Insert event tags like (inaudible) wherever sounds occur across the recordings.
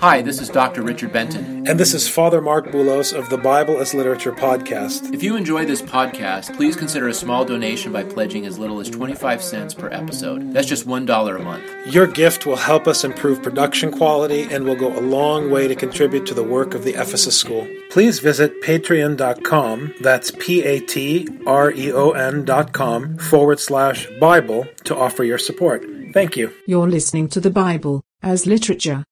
Hi, this is Dr. Richard Benton. And this is Father Marc Boulos of the Bible as Literature podcast. If you enjoy this podcast, please consider a small donation by pledging as little as 25 cents per episode. That's just $1 a month. Your gift will help us improve production quality and will go a long way to contribute to the work of the Ephesus School. Please visit patreon.com, that's P A T R E O N.com forward slash Bible to offer your support. Thank you. You're listening to the Bible as literature.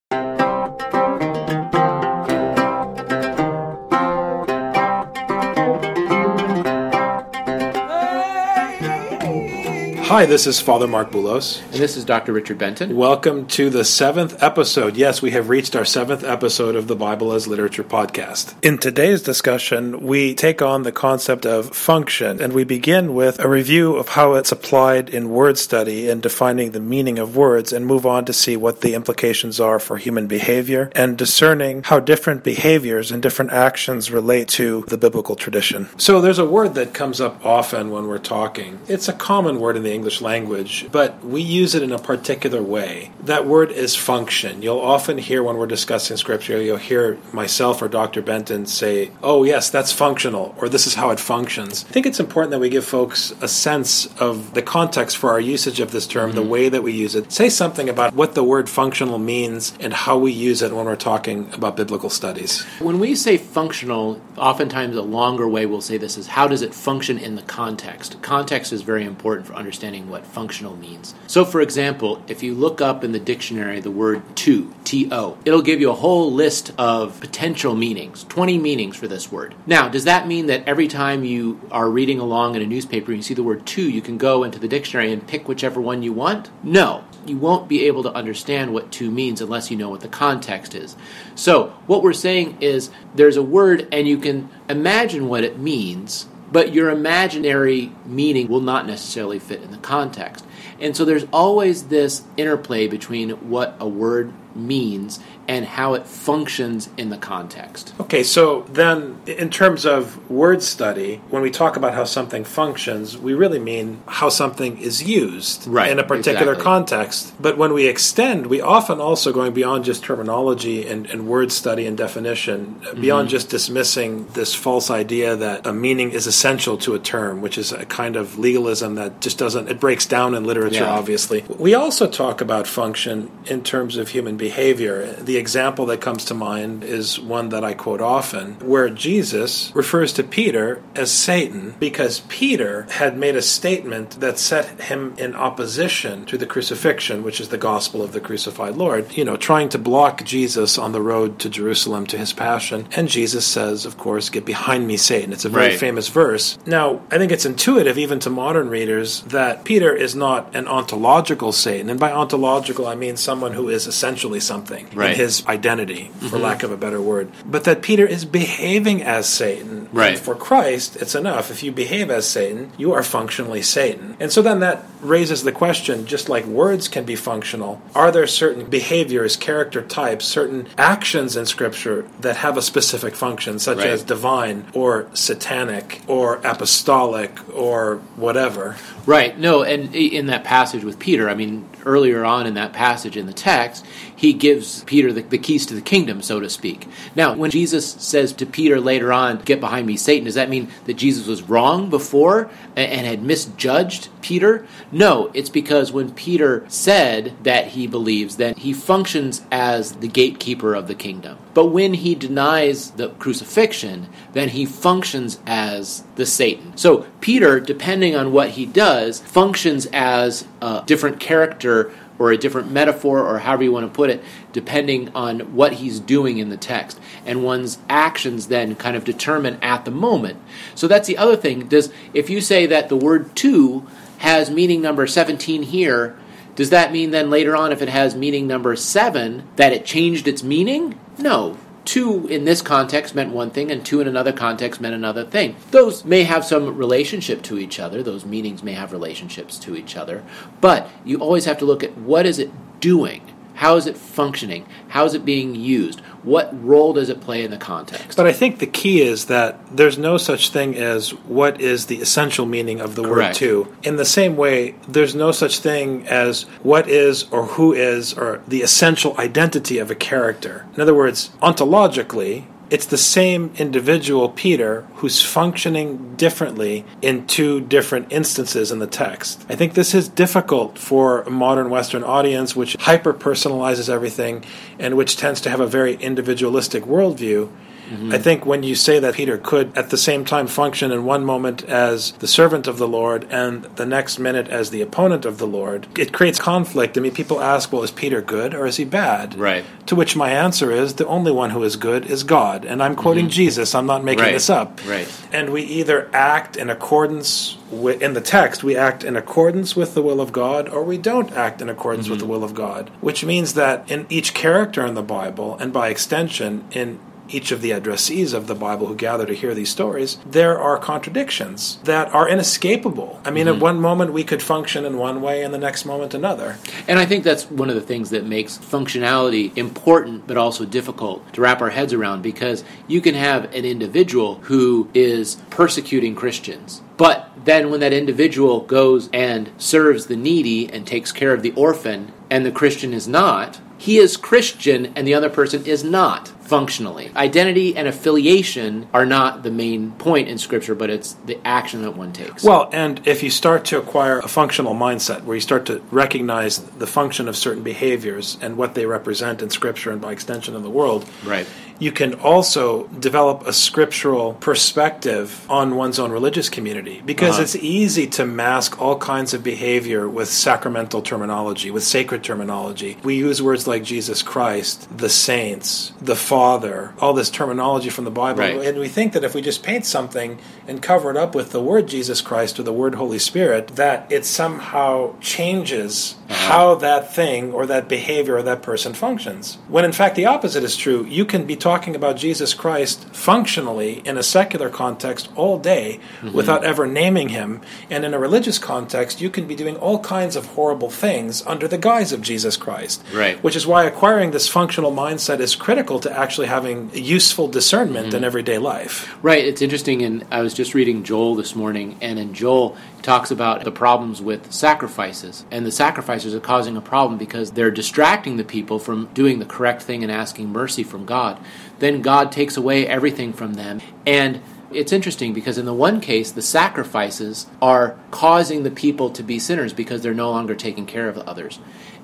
Hi, this is Father Marc Boulos. And this is Dr. Richard Benton. Welcome to the seventh episode. Yes, we have reached our seventh episode of the Bible as Literature podcast. In today's discussion, we take on the concept of function, and we begin with a review of how it's applied in word study and defining the meaning of words, and move on to see what the implications are for human behavior and discerning how different behaviors and different actions relate to the biblical tradition. So, there's a word that comes up often when we're talking. It's a common word in the English language, but we use it in a particular way. That word is function. You'll often hear when we're discussing scripture, you'll hear myself or Dr. Benton say, Oh, yes, that's functional, or this is how it functions. I think it's important that we give folks a sense of the context for our usage of this term, mm-hmm. the way that we use it. Say something about what the word functional means and how we use it when we're talking about biblical studies. When we say functional, oftentimes a longer way we'll say this is how does it function in the context? Context is very important for understanding understanding what functional means. So, for example, if you look up in the dictionary the word to, T O, it'll give you a whole list of potential meanings, 20 meanings for this word. Now, does that mean that every time you are reading along in a newspaper and you see the word to, you can go into the dictionary and pick whichever one you want? No. You won't be able to understand what to means unless you know what the context is. So, what we're saying is there's a word and you can imagine what it means but your imaginary meaning will not necessarily fit in the context. And so there's always this interplay between what a word means and how it functions in the context. Okay, so then in terms of word study, when we talk about how something functions, we really mean how something is used right, in a particular exactly. context. But when we extend, we often also going beyond just terminology and, and word study and definition, mm-hmm. beyond just dismissing this false idea that a meaning is essential to a term, which is a kind of legalism that just doesn't, it breaks down in literature, yeah. obviously. We also talk about function in terms of human behavior. The example that comes to mind is one that I quote often, where Jesus refers to Peter as Satan because Peter had made a statement that set him in opposition to the crucifixion, which is the gospel of the crucified Lord, you know, trying to block Jesus on the road to Jerusalem to his passion. And Jesus says, of course, get behind me, Satan. It's a very right. famous verse. Now, I think it's intuitive, even to modern readers, that Peter is not an ontological Satan. And by ontological, I mean someone who is essentially something right. His identity, for mm-hmm. lack of a better word. But that Peter is behaving as Satan. Right. And for Christ, it's enough. If you behave as Satan, you are functionally Satan. And so then that raises the question just like words can be functional, are there certain behaviors, character types, certain actions in Scripture that have a specific function, such right. as divine or satanic or apostolic or whatever? Right. No, and in that passage with Peter, I mean, earlier on in that passage in the text, he gives Peter the, the, keys to the kingdom, so to speak. Now, when Jesus says to Peter later on, Get behind me, Satan, does that mean that Jesus was wrong before and, and had misjudged Peter? No, it's because when Peter said that he believes, then he functions as the gatekeeper of the kingdom. But when he denies the crucifixion, then he functions as the Satan. So Peter, depending on what he does, functions as a different character or a different metaphor or however you want to put it, depending on what he's doing in the text. And one's actions then kind of determine at the moment. So that's the other thing. Does if you say that the word to has meaning number 17 here, does that mean then later on if it has meaning number 7 that it changed its meaning? No two in this context meant one thing and two in another context meant another thing. Those may have some relationship to each other, those meanings may have relationships to each other, but you always have to look at what is it doing? How is it functioning? How is it being used? what role does it play in the context? But I think the key is that there's no such thing as what is the essential meaning of the Correct. word to. In the same way, there's no such thing as what is or who is or the essential identity of a character. In other words, ontologically, it's the same individual, Peter, who's functioning differently in two different instances in the text. I think this is difficult for a modern Western audience, which hyper personalizes everything and which tends to have a very individualistic worldview. I think when you say that Peter could at the same time function in one moment as the servant of the Lord and the next minute as the opponent of the Lord, it creates conflict. I mean, people ask, well, is Peter good or is he bad? Right. To which my answer is the only one who is good is God. And I'm quoting mm-hmm. Jesus, I'm not making Right. this up. Right. And we either act in accordance with, in the text, we act in accordance with the will of God, or we don't act in accordance with the mm-hmm. will of God. Which means that in each character in the Bible, and by extension, in each of the addressees of the Bible who gather to hear these stories, there are contradictions that are inescapable. I mean, at mm-hmm. one moment we could function in one way, and the next moment another. And I think that's one of the things that makes functionality important but also difficult to wrap our heads around because you can have an individual who is persecuting Christians. But then when that individual goes and serves the needy and takes care of the orphan and the Christian is not, he is Christian and the other person is not functionally. Identity and affiliation are not the main point in Scripture, but it's the action that one takes. Well, and if you start to acquire a functional mindset where you start to recognize the function of certain behaviors and what they represent in Scripture and by extension in the world, Right. You can also develop a scriptural perspective on one's own religious community because Uh-huh. it's easy to mask all kinds of behavior with sacramental terminology, with sacred terminology. We use words like Jesus Christ, the saints, the Father, all this terminology from the Bible. Right. And we think that if we just paint something and cover it up with the word Jesus Christ or the word Holy Spirit, that it somehow changes how that thing or that behavior or that person functions. When in fact the opposite is true. You can be talking about Jesus Christ functionally in a secular context all day mm-hmm. without ever naming him. And in a religious context, you can be doing all kinds of horrible things under the guise of Jesus Christ. Right. Which is why acquiring this functional mindset is critical to actually having useful discernment in mm-hmm. everyday life. Right. It's interesting. And I was just reading Joel this morning, and in Joel talks about the problems with sacrifices, and the sacrifices are causing a problem because they're distracting the people from doing the correct thing and asking mercy from God. Then God takes away everything from them, and it's interesting because in the one case, the sacrifices are causing the people to be sinners because they're no longer taking care of others.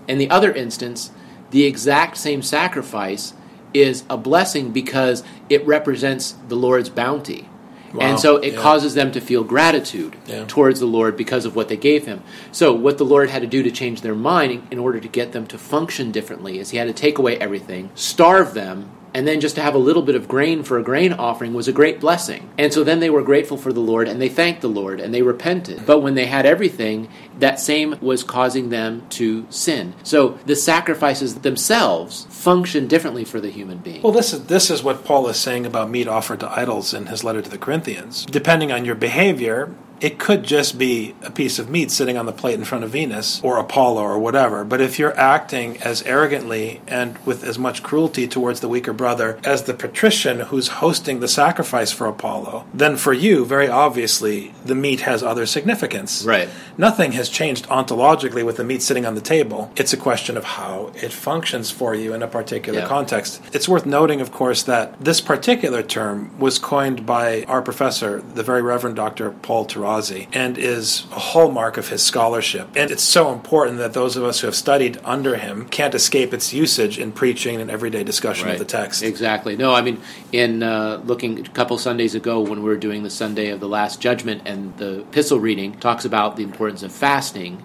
In the other instance, the exact same sacrifice is a blessing because it represents the Lord's bounty. Wow, And so it yeah. causes them to feel gratitude Yeah. towards the Lord because of what they gave him. So, what the Lord had to do to change their mind in order to get them to function differently is he had to take away everything, starve them, and then just to have a little bit of grain for a grain offering was a great blessing. And so then they were grateful for the Lord and they thanked the Lord and they repented. But when they had everything, that same was causing them to sin. So the sacrifices themselves function differently for the human being. Well, this is this is what Paul is saying about meat offered to idols in his letter to the Corinthians. Depending on your behavior, it could just be a piece of meat sitting on the plate in front of Venus or Apollo or whatever. But if you're acting as arrogantly and with as much cruelty towards the weaker brother as the patrician who's hosting the sacrifice for Apollo, then for you, very obviously, the meat has other significance. Right. Nothing has changed ontologically with the meat sitting on the table. It's a question of how it functions for you in a particular Yeah. context. It's worth noting, of course, that this particular term was coined by our professor, the very Reverend Dr. Paul Tarazi, and is a hallmark of his scholarship. And it's so important that those of us who have studied under him can't escape its usage in preaching and everyday discussion of the text. Exactly. No, I mean, in uh, looking a couple Sundays ago when we were doing the Sunday of the Last Judgment and the epistle reading talks about the importance of fasting.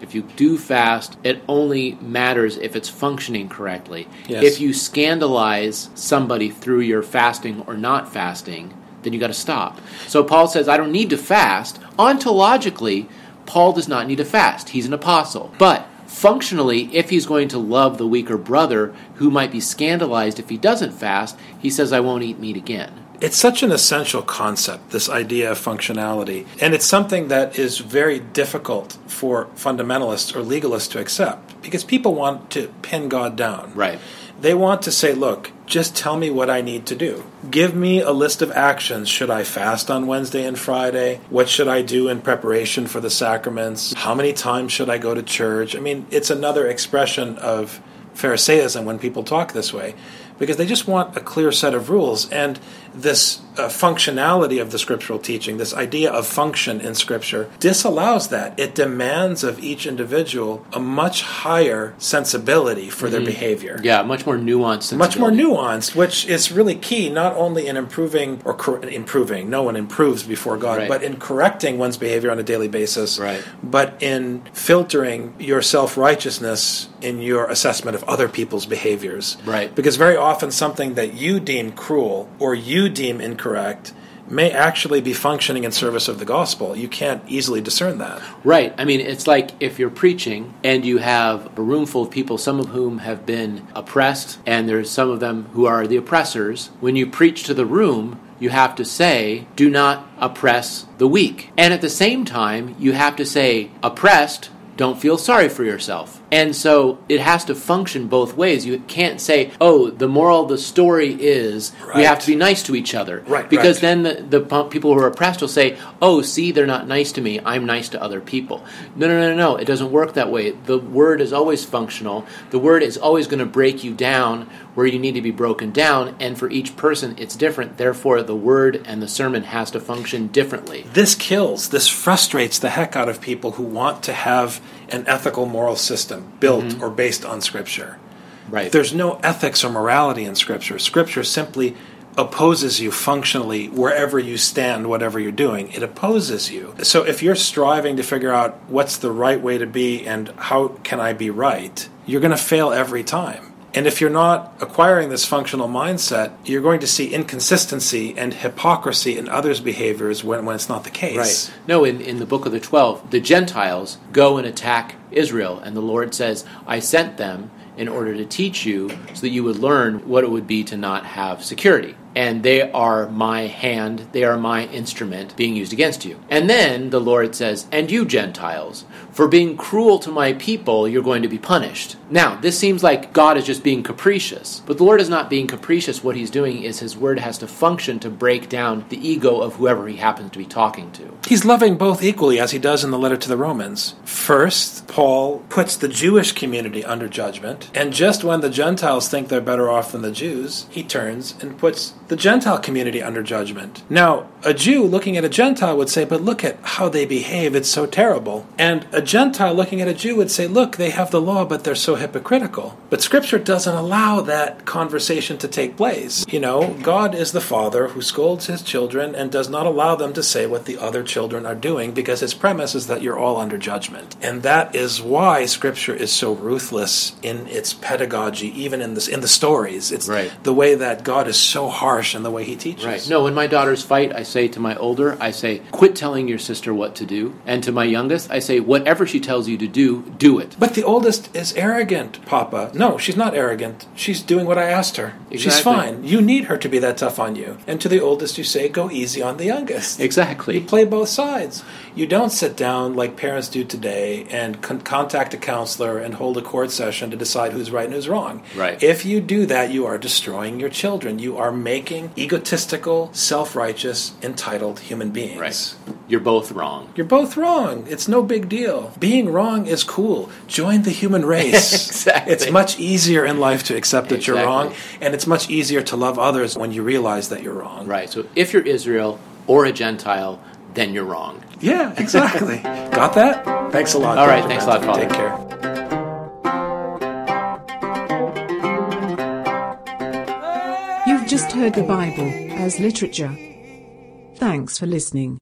If you do fast, it only matters if it's functioning correctly. Yes. If you scandalize somebody through your fasting or not fasting, then you got to stop. So Paul says, I don't need to fast. Ontologically, Paul does not need to fast. He's an apostle. But functionally, if he's going to love the weaker brother who might be scandalized if he doesn't fast, he says, I won't eat meat again. It's such an essential concept, this idea of functionality. And it's something that is very difficult for fundamentalists or legalists to accept because people want to pin God down. Right. They want to say, look, just tell me what I need to do. Give me a list of actions. Should I fast on Wednesday and Friday? What should I do in preparation for the sacraments? How many times should I go to church? I mean, it's another expression of Pharisaism when people talk this way because they just want a clear set of rules. And this uh, functionality of the scriptural teaching, this idea of function in Scripture, disallows that. It demands of each individual a much higher sensibility for their behavior. Yeah, much more nuanced. Much more nuanced, which is really key, not only in improving or cor- improving. No one improves before God, Right. but in correcting one's behavior on a daily basis. Right. But in filtering your self righteousness in your assessment of other people's behaviors. Right. Because very often something that you deem cruel or you deem incorrect may actually be functioning in service of the gospel. You can't easily discern that. Right. I mean, it's like if you're preaching and you have a room full of people, some of whom have been oppressed, and there's some of them who are the oppressors. When you preach to the room, you have to say, do not oppress the weak. And at the same time, you have to say, oppressed, don't feel sorry for yourself. And so it has to function both ways. You can't say, oh, the moral of the story is we have to be nice to each other. Right, Because right. then the, the people who are oppressed will say, "Oh, see, they're not nice to me. I'm nice to other people." No, no, no, no. It doesn't work that way. The word is always functional. The word is always going to break you down where you need to be broken down, and for each person, it's different. Therefore, the word and the sermon has to function differently. This kills, this frustrates the heck out of people who want to have an ethical moral system built mm-hmm. or based on Scripture. Right. There's no ethics or morality in Scripture. Scripture simply opposes you functionally wherever you stand, whatever you're doing. It opposes you. So if you're striving to figure out what's the right way to be and how can I be right, you're going to fail every time. And if you're not acquiring this functional mindset, you're going to see inconsistency and hypocrisy in others' behaviors when, when it's not the case. Right. No, in, in the book of the Twelve, the Gentiles go and attack Israel, and the Lord says, I sent them in order to teach you so that you would learn what it would be to not have security. And they are my hand, they are my instrument being used against you. And then the Lord says, And you, Gentiles, for being cruel to my people, you're going to be punished. Now, this seems like God is just being capricious, but the Lord is not being capricious. What he's doing is his word has to function to break down the ego of whoever he happens to be talking to. He's loving both equally, as he does in the letter to the Romans. First, Paul puts the Jewish community under judgment, and just when the Gentiles think they're better off than the Jews, he turns and puts the Gentile community under judgment. Now, a Jew looking at a Gentile would say, But look at how they behave, it's so terrible. And a Gentile looking at a Jew would say, Look, they have the law, but they're so hypocritical. But Scripture doesn't allow that conversation to take place. You know, God is the Father who scolds his children and does not allow them to say what the other children are doing because his premise is that you're all under judgment. And that is why Scripture is so ruthless in its pedagogy, even in this in the stories. It's Right. the way that God is so harsh in the way he teaches. Right. No, when my daughters fight, I say to my older, I say, quit telling your sister what to do. And to my youngest, I say, whatever she tells you to do, do it. But the oldest is arrogant, Papa. No, she's not arrogant. She's doing what I asked her. She's fine. You need her to be that tough on you. And to the oldest, you say, go easy on the youngest. Exactly. You play both sides. You don't sit down like parents do today and con- contact a counselor and hold a court session to decide who's right and who's wrong. Right. If you do that, you are destroying your children. You are making egotistical, self righteous, entitled human beings. Right. You're both wrong. You're both wrong. It's no big deal. Being wrong is cool. Join the human race. (laughs) Exactly. It's much easier in life to accept that you're wrong, and it's much easier to love others when you realize that you're wrong. Right. So if you're Israel or a Gentile, then you're wrong. Yeah, exactly. Got that? Thanks a lot. All right, Dr. thanks a lot, Matthew. Father. Take care. You've just heard the Bible as literature. Thanks for listening.